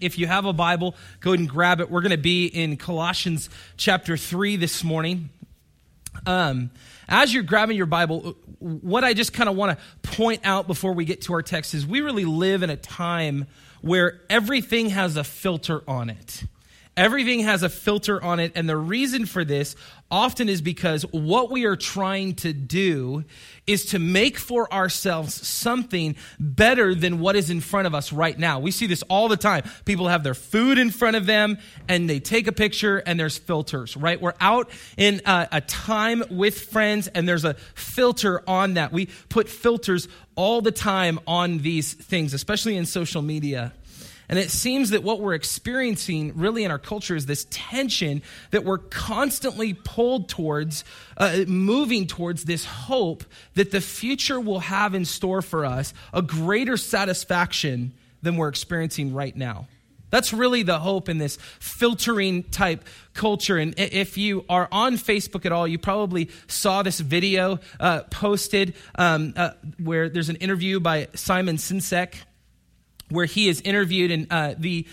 If you have a Bible, go ahead and grab it. We're going to be in Colossians chapter 3 this morning. Um, as you're grabbing your Bible, what I just kind of want to point out before we get to our text is we really live in a time where everything has a filter on it. Everything has a filter on it. And the reason for this often is because what we are trying to do is to make for ourselves something better than what is in front of us right now. We see this all the time. People have their food in front of them and they take a picture and there's filters, right? We're out in a, a time with friends and there's a filter on that. We put filters all the time on these things, especially in social media. And it seems that what we're experiencing really in our culture is this tension that we're constantly pulled towards, uh, moving towards this hope that the future will have in store for us a greater satisfaction than we're experiencing right now. That's really the hope in this filtering type culture. And if you are on Facebook at all, you probably saw this video uh, posted um, uh, where there's an interview by Simon Sinek where he is interviewed, and uh, the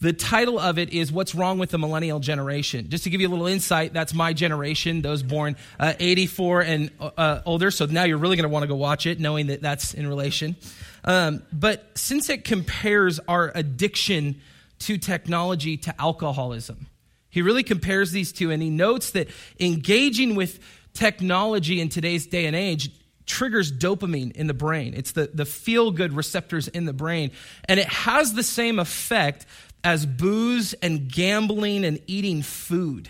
the title of it is What's Wrong with the Millennial Generation? Just to give you a little insight, that's my generation, those born uh, 84 and uh, older. So now you're really going to want to go watch it, knowing that that's in relation. Um, but it compares our addiction to technology to alcoholism, he really compares these two, and he notes that engaging with technology in today's day and age triggers dopamine in the brain. It's the, the feel good receptors in the brain. And it has the same effect as booze and gambling and eating food.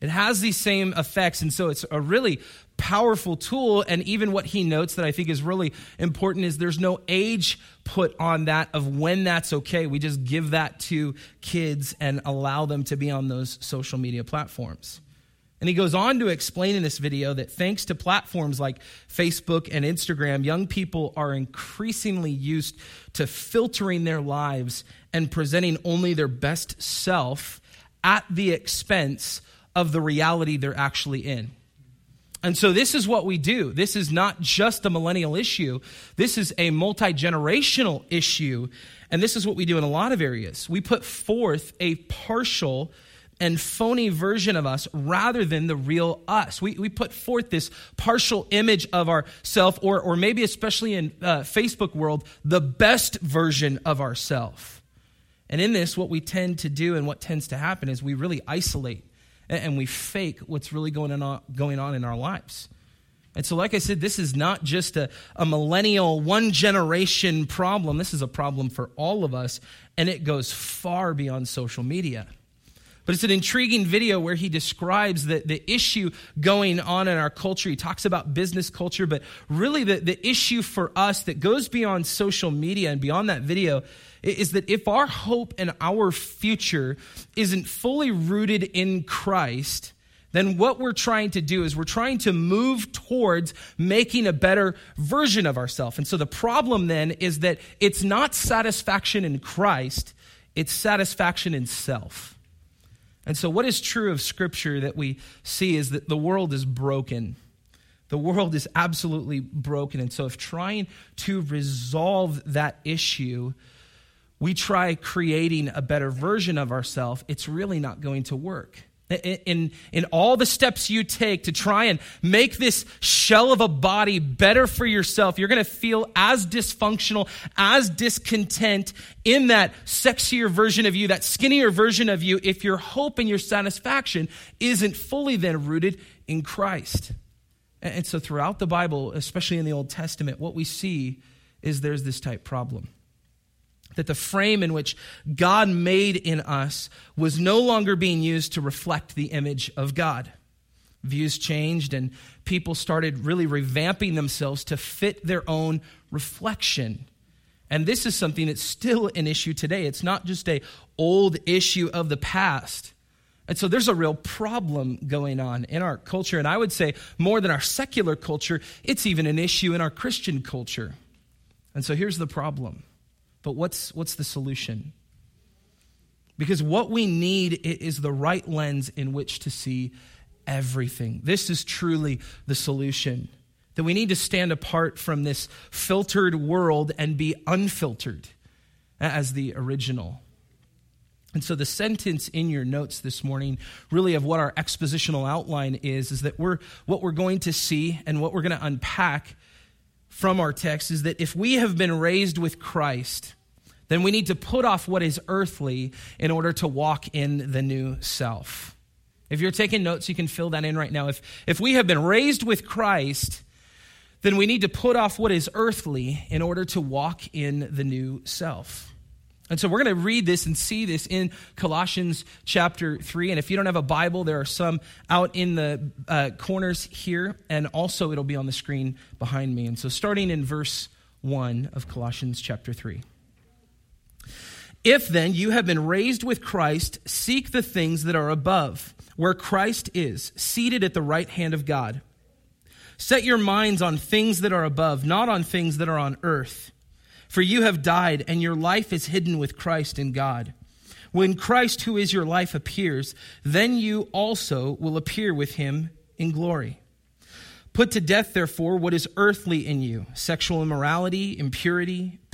It has these same effects. And so it's a really powerful tool. And even what he notes that I think is really important is there's no age put on that of when that's okay. We just give that to kids and allow them to be on those social media platforms. And he goes on to explain in this video that thanks to platforms like Facebook and Instagram, young people are increasingly used to filtering their lives and presenting only their best self at the expense of the reality they're actually in. And so, this is what we do. This is not just a millennial issue, this is a multi generational issue. And this is what we do in a lot of areas. We put forth a partial and phony version of us rather than the real us. We, we put forth this partial image of ourself, or, or maybe especially in uh, Facebook world, the best version of ourself. And in this, what we tend to do and what tends to happen is we really isolate and, and we fake what's really going on, going on in our lives. And so, like I said, this is not just a, a millennial, one generation problem. This is a problem for all of us, and it goes far beyond social media. But it's an intriguing video where he describes the, the issue going on in our culture. He talks about business culture, but really the, the issue for us that goes beyond social media and beyond that video is that if our hope and our future isn't fully rooted in Christ, then what we're trying to do is we're trying to move towards making a better version of ourselves. And so the problem then is that it's not satisfaction in Christ, it's satisfaction in self. And so, what is true of Scripture that we see is that the world is broken. The world is absolutely broken. And so, if trying to resolve that issue, we try creating a better version of ourselves, it's really not going to work in, in all the steps you take to try and make this shell of a body better for yourself, you're going to feel as dysfunctional, as discontent in that sexier version of you, that skinnier version of you, if your hope and your satisfaction isn't fully then rooted in Christ. And so throughout the Bible, especially in the Old Testament, what we see is there's this type problem that the frame in which God made in us was no longer being used to reflect the image of God. Views changed, and people started really revamping themselves to fit their own reflection. And this is something that's still an issue today. It's not just a old issue of the past. And so there's a real problem going on in our culture. And I would say more than our secular culture, it's even an issue in our Christian culture. And so here's the problem but what's, what's the solution? Because what we need is the right lens in which to see everything. This is truly the solution. That we need to stand apart from this filtered world and be unfiltered as the original. And so the sentence in your notes this morning, really of what our expositional outline is, is that we're what we're going to see and what we're going to unpack from our text is that if we have been raised with Christ, then we need to put off what is earthly in order to walk in the new self. If you're taking notes, you can fill that in right now. If, if we have been raised with Christ, then we need to put off what is earthly in order to walk in the new self. And so we're going to read this and see this in Colossians chapter 3. And if you don't have a Bible, there are some out in the uh, corners here, and also it'll be on the screen behind me. And so starting in verse 1 of Colossians chapter 3. If then you have been raised with Christ, seek the things that are above, where Christ is, seated at the right hand of God. Set your minds on things that are above, not on things that are on earth. For you have died, and your life is hidden with Christ in God. When Christ, who is your life, appears, then you also will appear with him in glory. Put to death, therefore, what is earthly in you sexual immorality, impurity,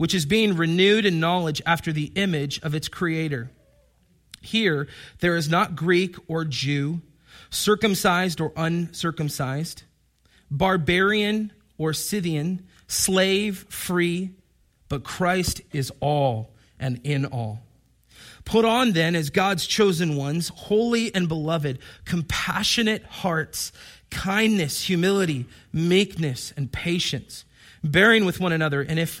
which is being renewed in knowledge after the image of its creator. Here, there is not Greek or Jew, circumcised or uncircumcised, barbarian or Scythian slave, free, but Christ is all and in all. Put on then, as God's chosen ones, holy and beloved, compassionate hearts, kindness, humility, meekness, and patience, bearing with one another. And if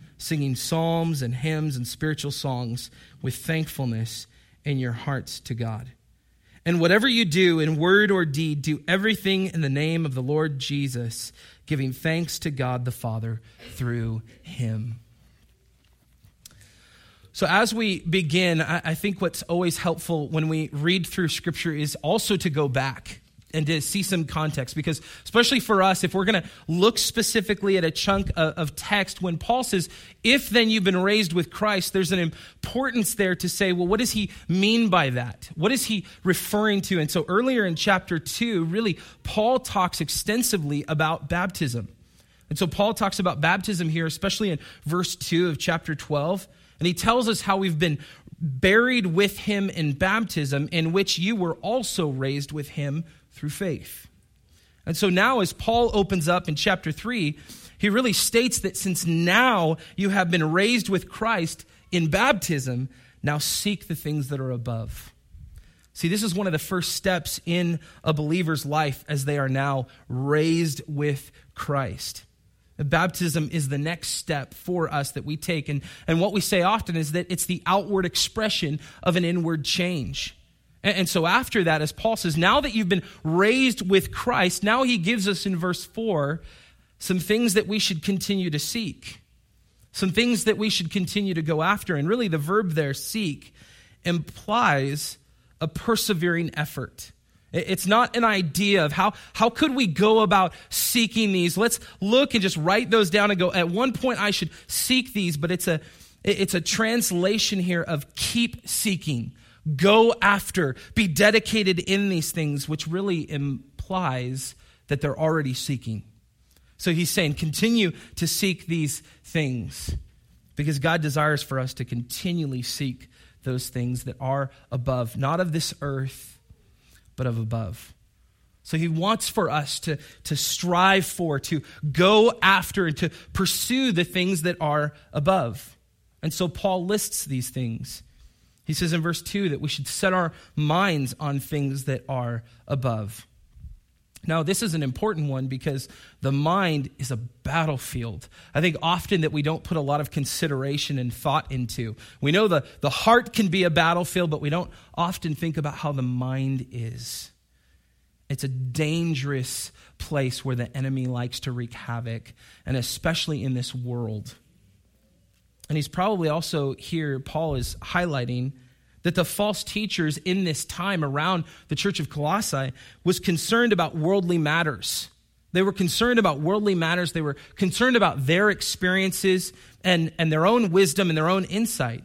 singing psalms and hymns and spiritual songs with thankfulness in your hearts to God. And whatever you do in word or deed, do everything in the name of the Lord Jesus giving thanks to God the Father through him. So, as we begin, I think what's always helpful when we read through Scripture is also to go back and to see some context because especially for us if we're going to look specifically at a chunk of, text when paul says if then you've been raised with christ there's an importance there to say well what does he mean by that? What is he referring to? And so earlier in chapter 2 really paul talks extensively about baptism. And so paul talks about baptism here especially in verse 2 of chapter 12 and he tells us how we've been buried with him in baptism in which you were also raised with him through faith. And so now, as Paul opens up in chapter 3, he really states that since now you have been raised with Christ in baptism, now seek the things that are above. See, this is one of the first steps in a believer's life as they are now raised with Christ. Baptism is the next step for us that we take. And, and what we say often is that it's the outward expression of an inward change. And, so after that, as Paul says, now that you've been raised with Christ, now he gives us in verse 4 some things that we should continue to seek, some things that we should continue to go after. And really, the verb there, seek, implies a persevering effort. It's not an idea of how, how could we go about seeking these. Let's look and just write those down and go, at one point I should seek these, but it's a, it's a translation here of keep seeking Go after, be dedicated in these things, which really implies that they're already seeking. So he's saying, continue to seek these things because God desires for us to continually seek those things that are above, not of this earth, but of above. So he wants for us to, to strive for, to go after, and to pursue the things that are above. And so Paul lists these things He says in verse 2 that we should set our minds on things that are above. Now, this is an important one because the mind is a battlefield. I think often that we don't put a lot of consideration and thought into. We know the, the heart can be a battlefield, but we don't often think about how the mind is. It's a dangerous place where the enemy likes to wreak havoc, and especially in this world. And he's probably also here, Paul is highlighting that the false teachers in this time around the church of Colossae was concerned about worldly matters. They were concerned about worldly matters. They were concerned about their experiences and, and their own wisdom and their own insight.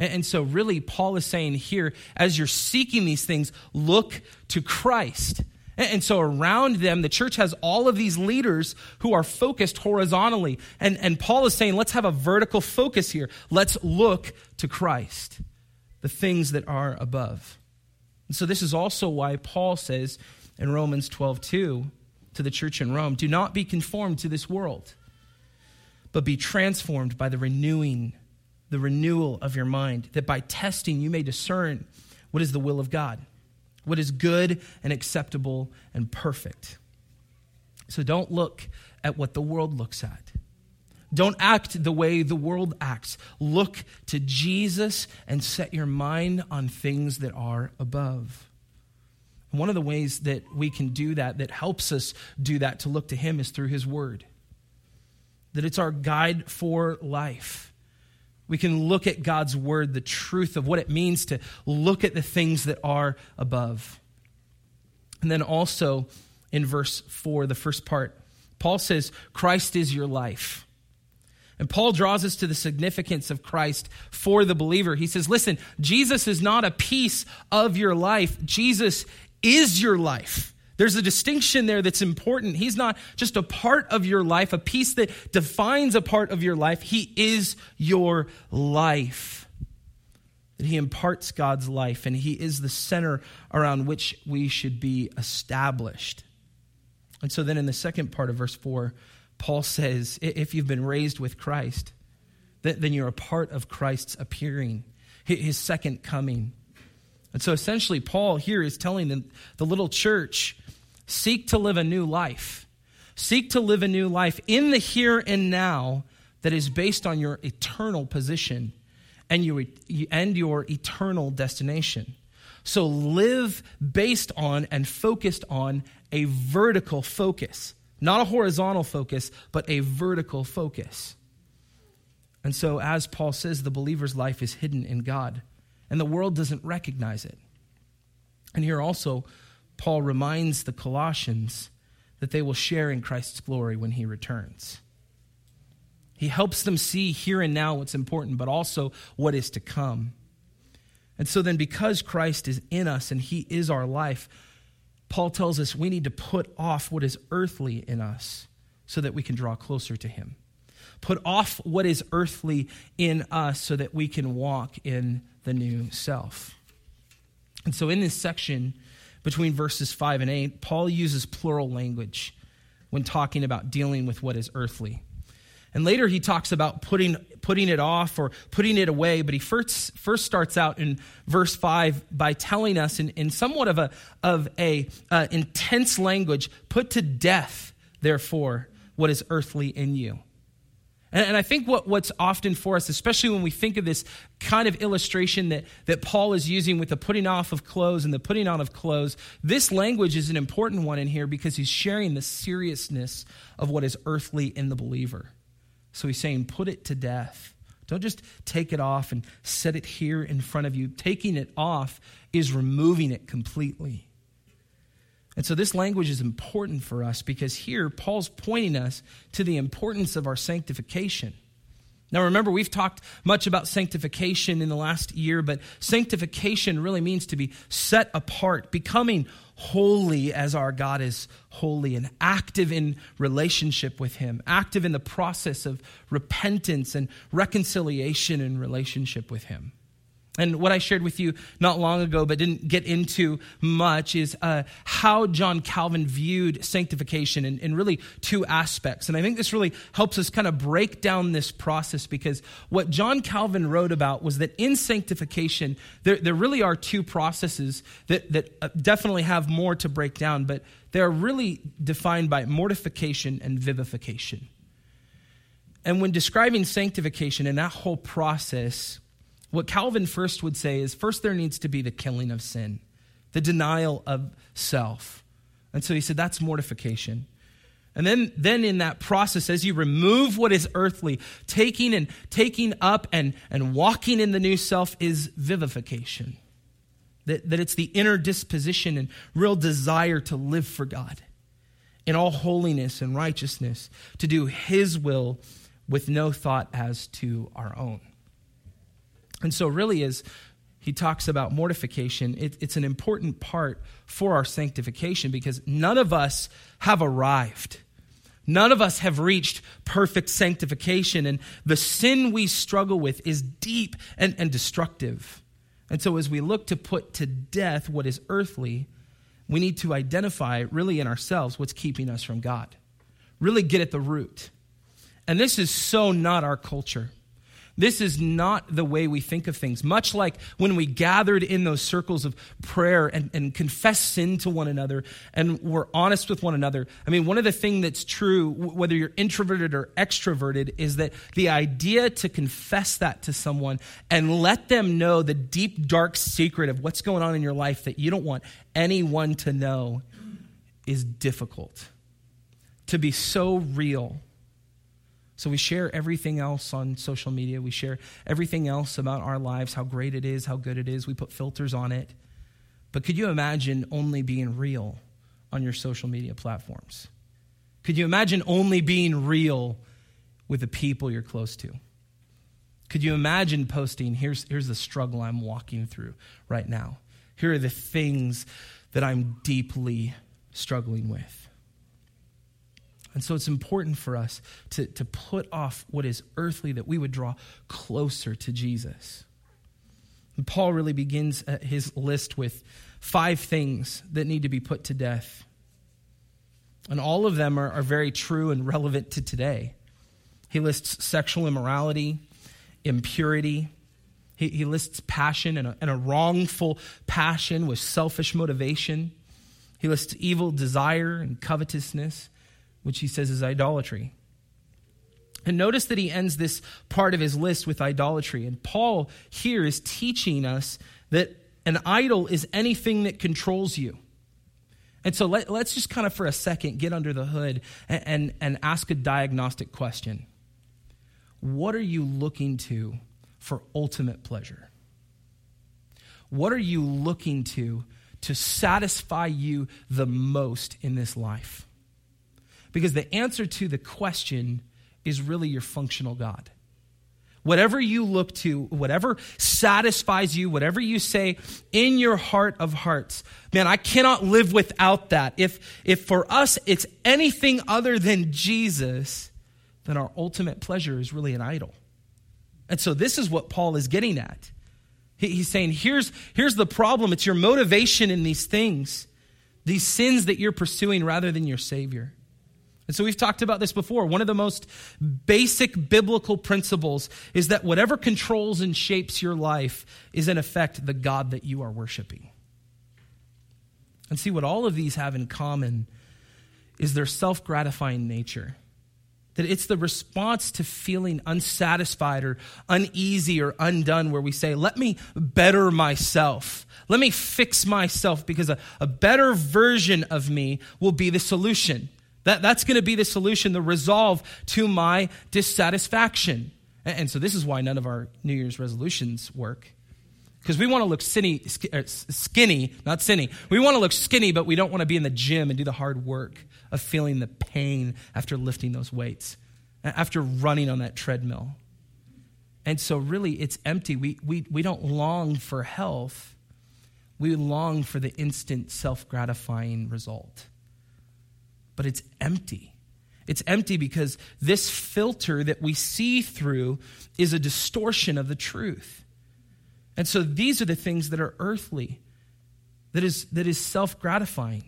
And, and so, really, Paul is saying here, as you're seeking these things, look to Christ. And so around them, the church has all of these leaders who are focused horizontally. And, and Paul is saying, let's have a vertical focus here. Let's look to Christ the things that are above. And so this is also why Paul says in Romans 12, 2 to the church in Rome, do not be conformed to this world, but be transformed by the renewing, the renewal of your mind, that by testing you may discern what is the will of God, what is good and acceptable and perfect. So don't look at what the world looks at. Don't act the way the world acts. Look to Jesus and set your mind on things that are above. one of the ways that we can do that, that helps us do that, to look to Him, is through His Word. That it's our guide for life. We can look at God's Word, the truth of what it means to look at the things that are above. And then also in verse 4, the first part, Paul says, Christ is your life. And Paul draws us to the significance of Christ for the believer. He says, listen, Jesus is not a piece of your life, Jesus is your life. There's a distinction there that's important. He's not just a part of your life, a piece that defines a part of your life. He is your life. That he imparts God's life, and he is the center around which we should be established. And so then in the second part of verse 4, Paul says, if you've been raised with Christ, then you're a part of Christ's appearing, his second coming. And so essentially, Paul here is telling the, little church seek to live a new life. Seek to live a new life in the here and now that is based on your eternal position and your, and your eternal destination. So live based on and focused on a vertical focus. Not a horizontal focus, but a vertical focus. And so, as Paul says, the believer's life is hidden in God, and the world doesn't recognize it. And here also, Paul reminds the Colossians that they will share in Christ's glory when he returns. He helps them see here and now what's important, but also what is to come. And so then, because Christ is in us and he is our life, Paul tells us we need to put off what is earthly in us so that we can draw closer to him. Put off what is earthly in us so that we can walk in the new self. And so, in this section between verses 5 and 8, Paul uses plural language when talking about dealing with what is earthly. And later he talks about putting, putting it off or putting it away, but he first, first starts out in verse 5 by telling us in, in somewhat of a, of a uh, intense language, put to death, therefore, what is earthly in you. And, and I think what, what's often for us, especially when we think of this kind of illustration that, that Paul is using with the putting off of clothes and the putting on of clothes, this language is an important one in here because he's sharing the seriousness of what is earthly in the believer. So he's saying, put it to death. Don't just take it off and set it here in front of you. Taking it off is removing it completely. And so this language is important for us because here Paul's pointing us to the importance of our sanctification. Now, remember, we've talked much about sanctification in the last year, but sanctification really means to be set apart, becoming holy as our God is holy, and active in relationship with Him, active in the process of repentance and reconciliation in relationship with Him. And what I shared with you not long ago, but didn't get into much, is uh, how John Calvin viewed sanctification in, in, really two aspects. And I think this really helps us kind of break down this process because what John Calvin wrote about was that in sanctification, there, there really are two processes that, that uh, definitely have more to break down, but they're really defined by mortification and vivification. And when describing sanctification and that whole process, what Calvin first would say is first, there needs to be the killing of sin, the denial of self. And so he said that's mortification. And then, then in that process, as you remove what is earthly, taking and taking up and, and walking in the new self is vivification. That, that it's the inner disposition and real desire to live for God in all holiness and righteousness, to do His will with no thought as to our own. And so, really, as he talks about mortification, it, it's an important part for our sanctification because none of us have arrived. None of us have reached perfect sanctification, and the sin we struggle with is deep and, and destructive. And so, as we look to put to death what is earthly, we need to identify really in ourselves what's keeping us from God. Really get at the root. And this is so not our culture. This is not the way we think of things. Much like when we gathered in those circles of prayer and, and confess sin to one another and we're honest with one another. I mean, one of the things that's true, whether you're introverted or extroverted, is that the idea to confess that to someone and let them know the deep, dark secret of what's going on in your life that you don't want anyone to know is difficult. To be so real so we share everything else on social media. We share everything else about our lives, how great it is, how good it is. We put filters on it. But could you imagine only being real on your social media platforms? Could you imagine only being real with the people you're close to? Could you imagine posting, here's, here's the struggle I'm walking through right now? Here are the things that I'm deeply struggling with. And so it's important for us to, to put off what is earthly that we would draw closer to Jesus. And Paul really begins uh, his list with five things that need to be put to death. And all of them are, are very true and relevant to today. He lists sexual immorality, impurity. He, he lists passion and a, and a wrongful passion with selfish motivation. He lists evil desire and covetousness which he says is idolatry. And notice that he ends this part of his list with idolatry. And Paul here is teaching us that an idol is anything that controls you. And so let, us just kind of for a second get under the hood and, and, and ask a diagnostic question What are you looking to for ultimate pleasure? What are you looking to to satisfy you the most in this life? Because the answer to the question is really your functional God. Whatever you look to, whatever satisfies you, whatever you say in your heart of hearts, man, I cannot live without that. If, if for us it's anything other than Jesus, then our ultimate pleasure is really an idol. And so this is what Paul is getting at. he's saying, here's, here's the problem it's your motivation in these things, these sins that you're pursuing rather than your Savior. And so we've talked about this before. One of the most basic biblical principles is that whatever controls and shapes your life is, in effect, the God that you are worshiping. And see, what all of these have in common is their self gratifying nature. That it's the response to feeling unsatisfied or uneasy or undone where we say, let me better myself. Let me fix myself because a, a better version of me will be the solution. That, that's going to be the solution, the resolve to my dissatisfaction. And, and so this is why none of our New Year's resolutions work. Because we want to look skinny, uh, skinny, not skinny. We want to look skinny, but we don't want to be in the gym and do the hard work of feeling the pain after lifting those weights, after running on that treadmill. And so, really, it's empty. We, we, we don't long for health, we long for the instant self gratifying result but it's empty. It's empty because this filter that we see through is a distortion of the truth. And so these are the things that are earthly, that is, that is self gratifying.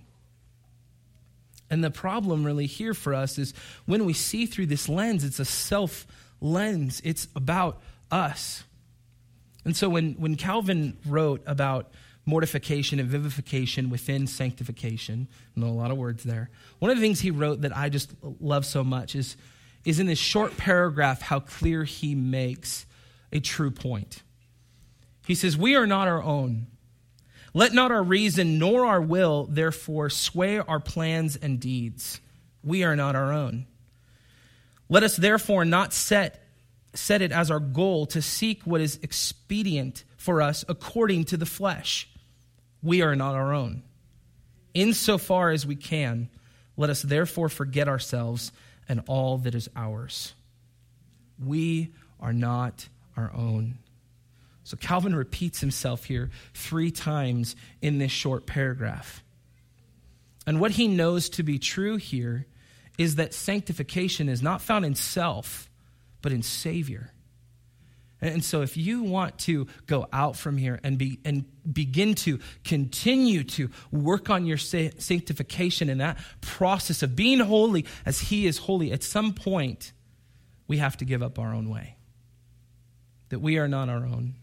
And the problem really here for us is when we see through this lens, it's a self lens, it's about us. And so when, when Calvin wrote about mortification and vivification within sanctification, I know a lot of words there, one of the things he wrote that I just love so much is, is in this short paragraph how clear he makes a true point. He says, We are not our own. Let not our reason nor our will, therefore, sway our plans and deeds. We are not our own. Let us therefore not set, set it as our goal to seek what is expedient for us according to the flesh. We are not our own. Insofar as we can, let us therefore forget ourselves and all that is ours. We are not our own. So Calvin repeats himself here three times in this short paragraph. And what he knows to be true here is that sanctification is not found in self, but in Savior. And so, if you want to go out from here and, be, and begin to continue to work on your sanctification in that process of being holy as He is holy, at some point, we have to give up our own way. That we are not our own.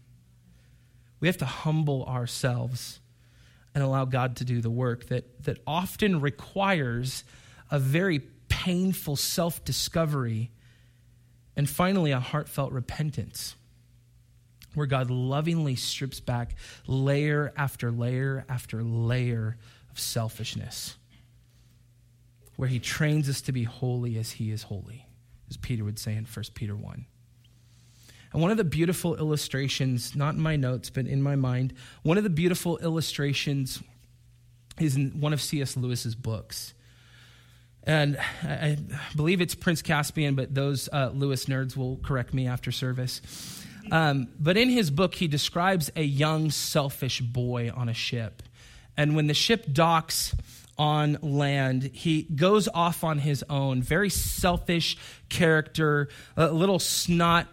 We have to humble ourselves and allow God to do the work that, that often requires a very painful self discovery and finally a heartfelt repentance where God lovingly strips back layer after layer after layer of selfishness, where he trains us to be holy as he is holy, as Peter would say in 1 Peter 1. And one of the beautiful illustrations, not in my notes, but in my mind, one of the beautiful illustrations is in one of C.S. Lewis's books. And I believe it's Prince Caspian, but those uh, Lewis nerds will correct me after service. Um, but in his book, he describes a young, selfish boy on a ship. And when the ship docks on land, he goes off on his own, very selfish character, a little snot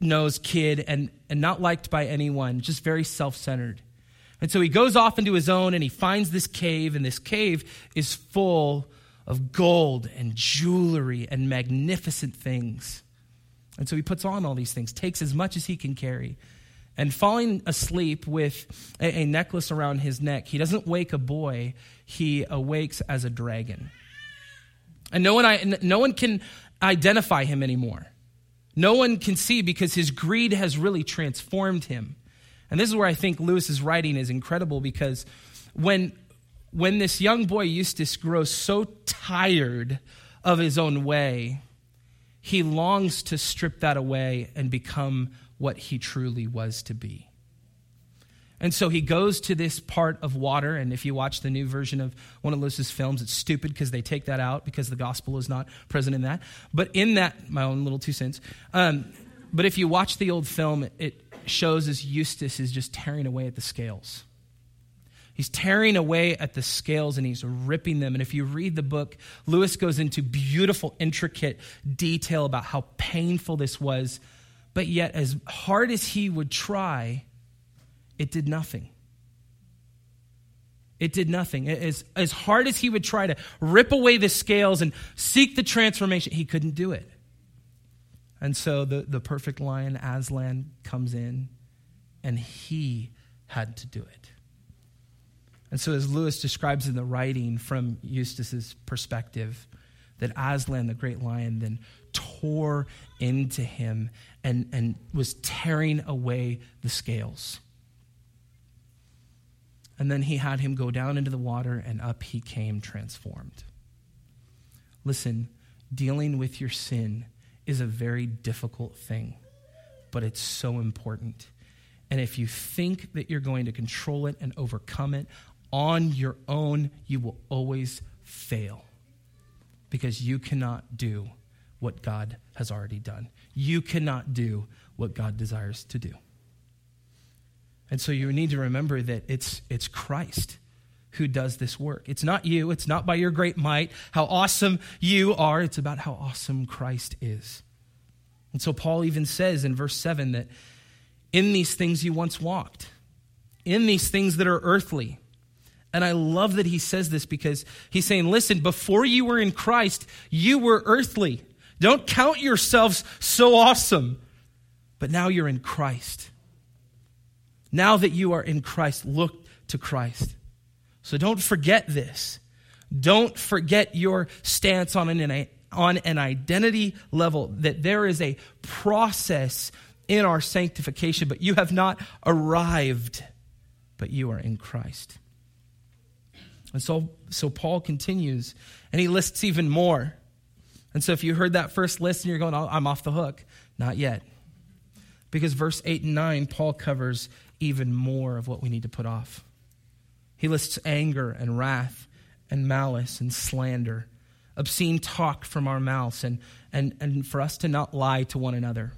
nosed kid and, and not liked by anyone, just very self centered. And so he goes off into his own and he finds this cave, and this cave is full of gold and jewelry and magnificent things. And so he puts on all these things, takes as much as he can carry. And falling asleep with a, a necklace around his neck, he doesn't wake a boy, he awakes as a dragon. And no one, no one can identify him anymore. No one can see because his greed has really transformed him. And this is where I think Lewis's writing is incredible because when, when this young boy Eustace grows so tired of his own way, he longs to strip that away and become what he truly was to be. And so he goes to this part of water, and if you watch the new version of one of Lewis's films, it's stupid because they take that out because the gospel is not present in that. But in that, my own little two cents. Um, but if you watch the old film, it shows as Eustace is just tearing away at the scales. He's tearing away at the scales and he's ripping them. And if you read the book, Lewis goes into beautiful, intricate detail about how painful this was. But yet, as hard as he would try, it did nothing. It did nothing. As, as hard as he would try to rip away the scales and seek the transformation, he couldn't do it. And so the, the perfect lion, Aslan, comes in, and he had to do it. And so, as Lewis describes in the writing from Eustace's perspective, that Aslan, the great lion, then tore into him and, and was tearing away the scales. And then he had him go down into the water, and up he came transformed. Listen, dealing with your sin is a very difficult thing, but it's so important. And if you think that you're going to control it and overcome it on your own, you will always fail because you cannot do what God has already done. You cannot do what God desires to do. And so you need to remember that it's, it's Christ who does this work. It's not you, it's not by your great might, how awesome you are, it's about how awesome Christ is. And so Paul even says in verse 7 that in these things you once walked, in these things that are earthly. And I love that he says this because he's saying, listen, before you were in Christ, you were earthly. Don't count yourselves so awesome, but now you're in Christ. Now that you are in Christ, look to Christ. So don't forget this. Don't forget your stance on an, on an identity level, that there is a process in our sanctification, but you have not arrived, but you are in Christ. And so, so Paul continues, and he lists even more. And so if you heard that first list and you're going, I'm off the hook, not yet. Because verse 8 and 9, Paul covers even more of what we need to put off. He lists anger and wrath and malice and slander, obscene talk from our mouths, and, and, and for us to not lie to one another.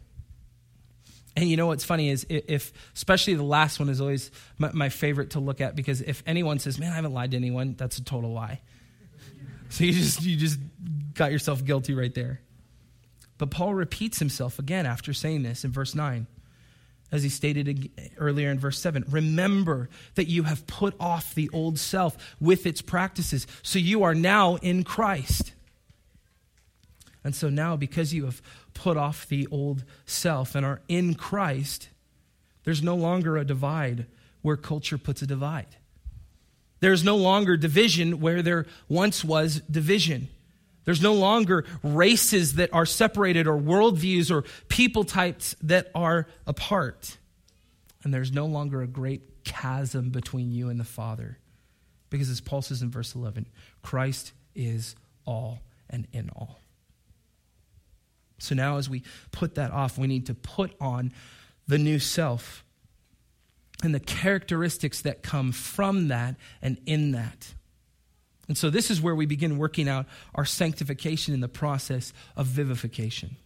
And you know what's funny is if, especially the last one is always my, my, favorite to look at because if anyone says, "Man, I haven't lied to anyone," that's a total lie. So you just you just got yourself guilty right there. But Paul repeats himself again after saying this in verse nine as he stated earlier in verse 7 remember that you have put off the old self with its practices so you are now in christ and so now because you have put off the old self and are in christ there's no longer a divide where culture puts a divide there's no longer division where there once was division there's no longer races that are separated or worldviews or people types that are apart. And there's no longer a great chasm between you and the Father. Because as Paul says in verse 11, Christ is all and in all. So now, as we put that off, we need to put on the new self and the characteristics that come from that and in that. And so this is where we begin working out our sanctification in the process of vivification.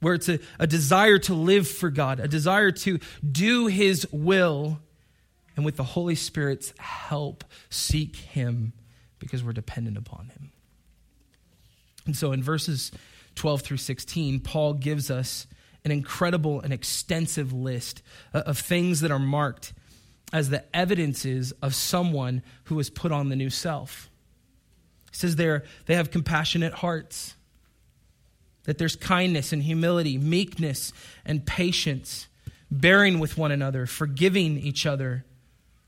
Where it's a, a desire to live for God, a desire to do His will, and with the Holy Spirit's help, seek Him because we're dependent upon Him. And so in verses 12 through 16, Paul gives us an incredible and extensive list uh, of things that are marked as the evidences of someone who has put on the new self. He says there they have compassionate hearts, that there's kindness and humility, meekness and patience, bearing with one another, forgiving each other,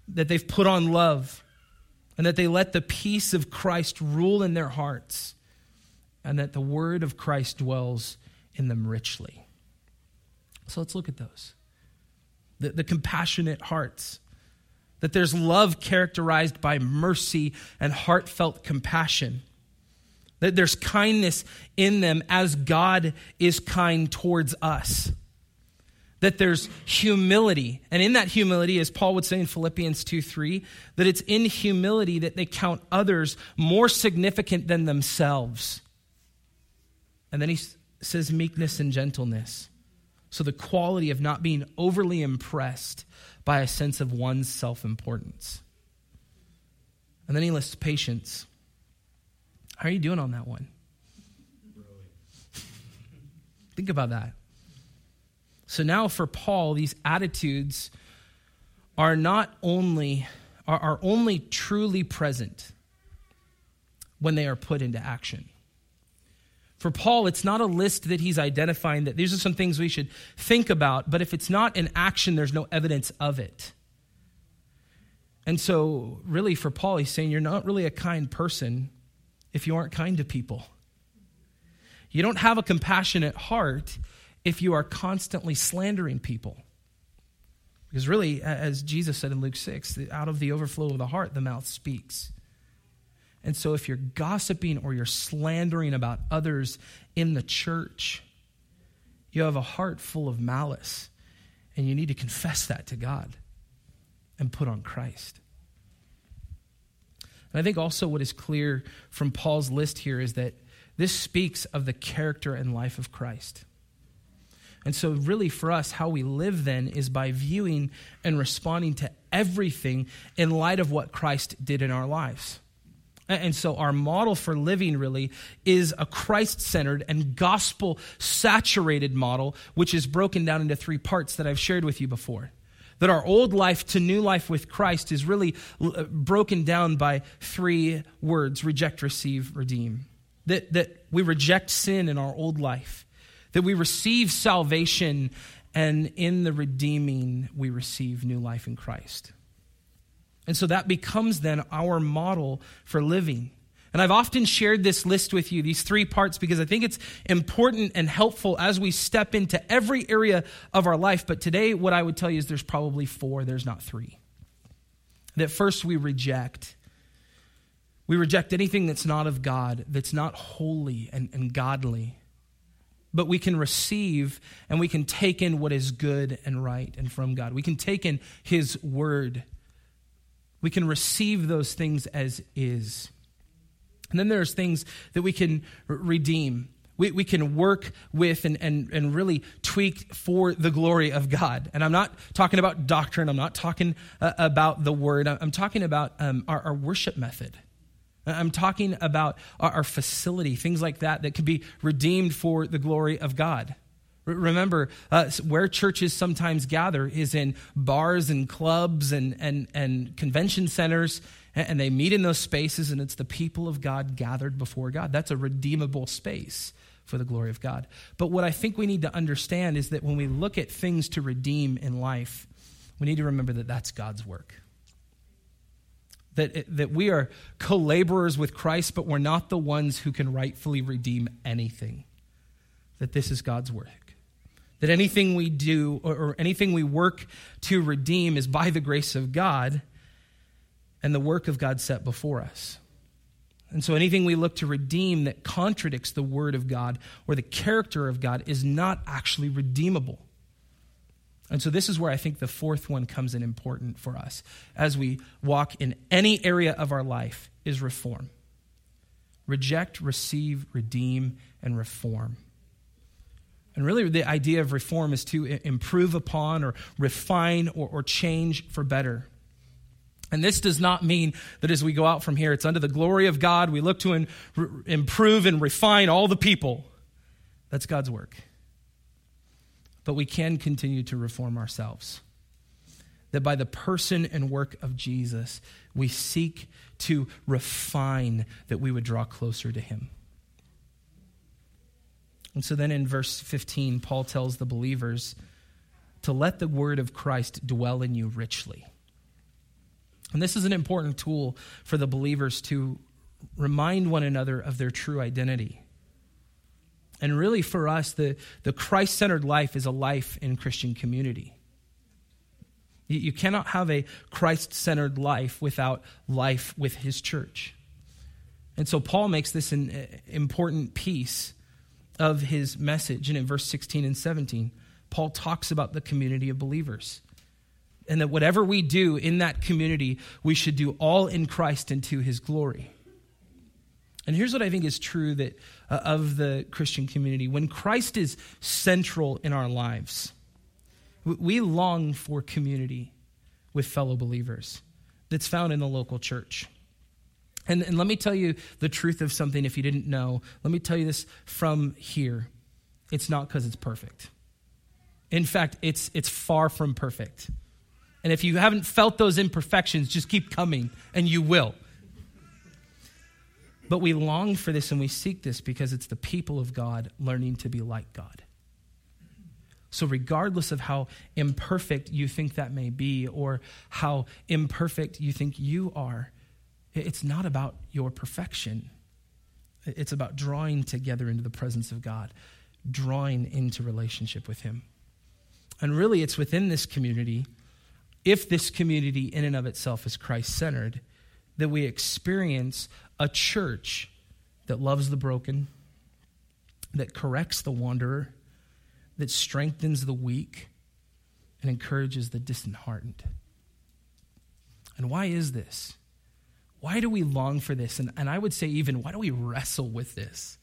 that they've put on love, and that they let the peace of Christ rule in their hearts, and that the word of Christ dwells in them richly. So let's look at those. The, the compassionate hearts that there's love characterized by mercy and heartfelt compassion. That there's kindness in them as God is kind towards us. That there's humility. And in that humility, as Paul would say in Philippians 2 3, that it's in humility that they count others more significant than themselves. And then he says meekness and gentleness. So the quality of not being overly impressed by a sense of one's self importance. And then he lists patience. How are you doing on that one? Think about that. So now for Paul, these attitudes are not only are, are only truly present when they are put into action. For Paul, it's not a list that he's identifying that these are some things we should think about, but if it's not in action, there's no evidence of it. And so, really, for Paul, he's saying you're not really a kind person if you aren't kind to people. You don't have a compassionate heart if you are constantly slandering people. Because, really, as Jesus said in Luke 6, out of the overflow of the heart, the mouth speaks. And so, if you're gossiping or you're slandering about others in the church, you have a heart full of malice. And you need to confess that to God and put on Christ. And I think also what is clear from Paul's list here is that this speaks of the character and life of Christ. And so, really, for us, how we live then is by viewing and responding to everything in light of what Christ did in our lives. And so, our model for living really is a Christ centered and gospel saturated model, which is broken down into three parts that I've shared with you before. That our old life to new life with Christ is really uh, broken down by three words reject, receive, redeem. That, that we reject sin in our old life, that we receive salvation, and in the redeeming, we receive new life in Christ. And so that becomes then our model for living. And I've often shared this list with you, these three parts, because I think it's important and helpful as we step into every area of our life. But today, what I would tell you is there's probably four, there's not three. That first we reject. We reject anything that's not of God, that's not holy and, and godly. But we can receive and we can take in what is good and right and from God. We can take in His word we can receive those things as is. And then there's things that we can redeem. We, we can work with and, and, and really tweak for the glory of God. And I'm not talking about doctrine, I'm not talking uh, about the word, I'm talking about um, our, our worship method. I'm talking about our, our facility, things like that that can be redeemed for the glory of God. Remember, uh, where churches sometimes gather is in bars and clubs and, and, and convention centers, and they meet in those spaces, and it's the people of God gathered before God. That's a redeemable space for the glory of God. But what I think we need to understand is that when we look at things to redeem in life, we need to remember that that's God's work. That, that we are co laborers with Christ, but we're not the ones who can rightfully redeem anything. That this is God's work. That anything we do or, anything we work to redeem is by the grace of God and the work of God set before us. And so anything we look to redeem that contradicts the word of God or the character of God is not actually redeemable. And so this is where I think the fourth one comes in important for us as we walk in any area of our life is reform. Reject, receive, redeem, and reform. And really, the idea of reform is to improve upon or refine or, or change for better. And this does not mean that as we go out from here, it's under the glory of God, we look to in, improve and refine all the people. That's God's work. But we can continue to reform ourselves. That by the person and work of Jesus, we seek to refine that we would draw closer to Him. And so then in verse 15, Paul tells the believers to let the word of Christ dwell in you richly. And this is an important tool for the believers to remind one another of their true identity. And really, for us, the, the Christ centered life is a life in Christian community. You, you cannot have a Christ centered life without life with his church. And so, Paul makes this an uh, important piece of his message. And in verse 16 and 17, Paul talks about the community of believers. And that whatever we do in that community, we should do all in Christ and to his glory. And here's what I think is true that uh, of the Christian community. When Christ is central in our lives, we long for community with fellow believers that's found in the local church. And, and let me tell you the truth of something if you didn't know. Let me tell you this from here. It's not because it's perfect. In fact, it's, it's far from perfect. And if you haven't felt those imperfections, just keep coming, and you will. But we long for this and we seek this because it's the people of God learning to be like God. So, regardless of how imperfect you think that may be, or how imperfect you think you are, it's not about your perfection, it's about drawing together into the presence of God, drawing into relationship with Him. And really, it's within this community, if this community in and of itself is Christ centered, that we experience a church that loves the broken, that corrects the wanderer, that strengthens the weak, and encourages the disheartened. And why is this? Why do we long for this? And, and I would say, even, why do we wrestle with this?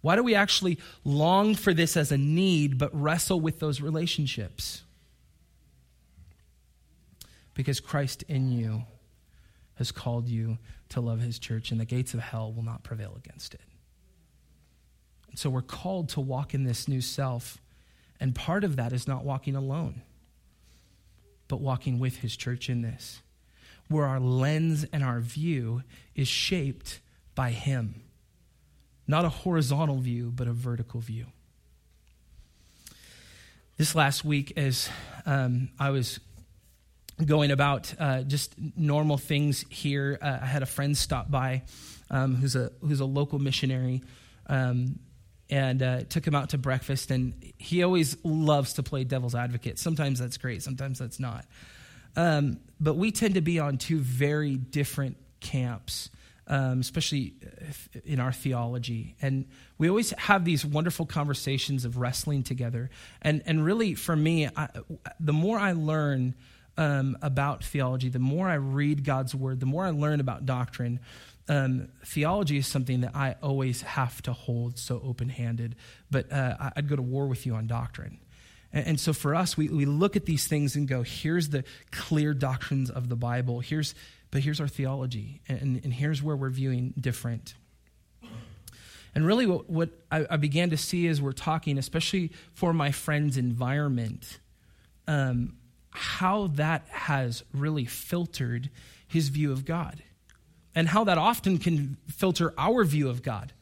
Why do we actually long for this as a need, but wrestle with those relationships? Because Christ in you has called you to love his church, and the gates of hell will not prevail against it. And so we're called to walk in this new self, and part of that is not walking alone, but walking with his church in this, where our lens and our view is shaped by him. Not a horizontal view, but a vertical view. This last week, as um, I was going about uh, just normal things here. Uh, I had a friend stop by um, who's a who's a local missionary, um, and uh, took him out to breakfast. And he always loves to play devil's advocate. Sometimes that's great, sometimes that's not. Um, but we tend to be on two very different camps. Um, especially in our theology. And we always have these wonderful conversations of wrestling together. And, and really, for me, I, the more I learn um, about theology, the more I read God's word, the more I learn about doctrine, um, theology is something that I always have to hold so open handed. But uh, I'd go to war with you on doctrine. And, so for us, we, we look at these things and go, here's the clear doctrines of the Bible. Here's, but here's our theology. And, and here's where we're viewing different. And really, what, what I, I, began to see as we're talking, especially for my friend's environment, um, how that has really filtered his view of God and how that often can filter our view of God.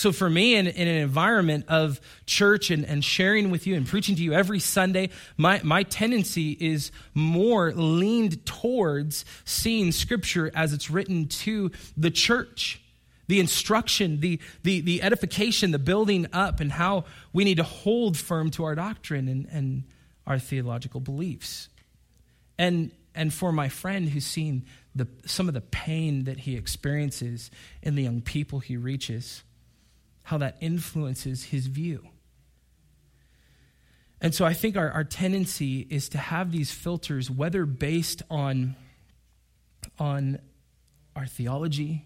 So, for me, in, in, an environment of church and, and sharing with you and preaching to you every Sunday, my, my tendency is more leaned towards seeing Scripture as it's written to the church. The instruction, the, the, the edification, the building up, and how we need to hold firm to our doctrine and, and our theological beliefs. And, and for my friend who's seen the, some of the pain that he experiences in the young people he reaches, how that influences his view. And so I think our, our tendency is to have these filters, whether based on, on our theology,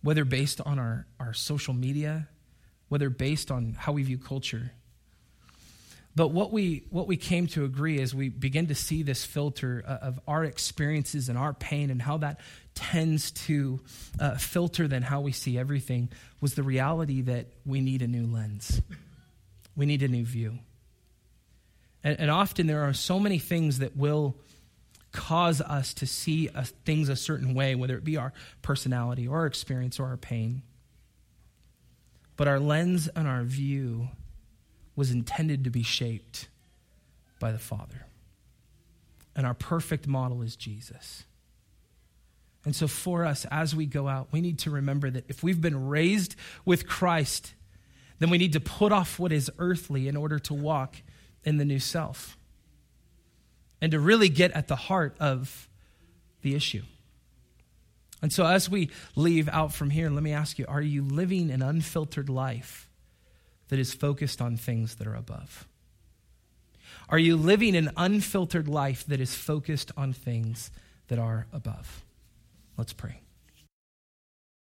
whether based on our, our social media, whether based on how we view culture. But what we, what we came to agree as we begin to see this filter uh, of our experiences and our pain and how that tends to uh, filter then how we see everything was the reality that we need a new lens. We need a new view. And, and often there are so many things that will cause us to see a, things a certain way, whether it be our personality or our experience or our pain. But our lens and our view was intended to be shaped by the Father. And our perfect model is Jesus. And so, for us, as we go out, we need to remember that if we've been raised with Christ, then we need to put off what is earthly in order to walk in the new self and to really get at the heart of the issue. And so, as we leave out from here, let me ask you are you living an unfiltered life? That is focused on things that are above? Are you living an unfiltered life that is focused on things that are above? Let's pray.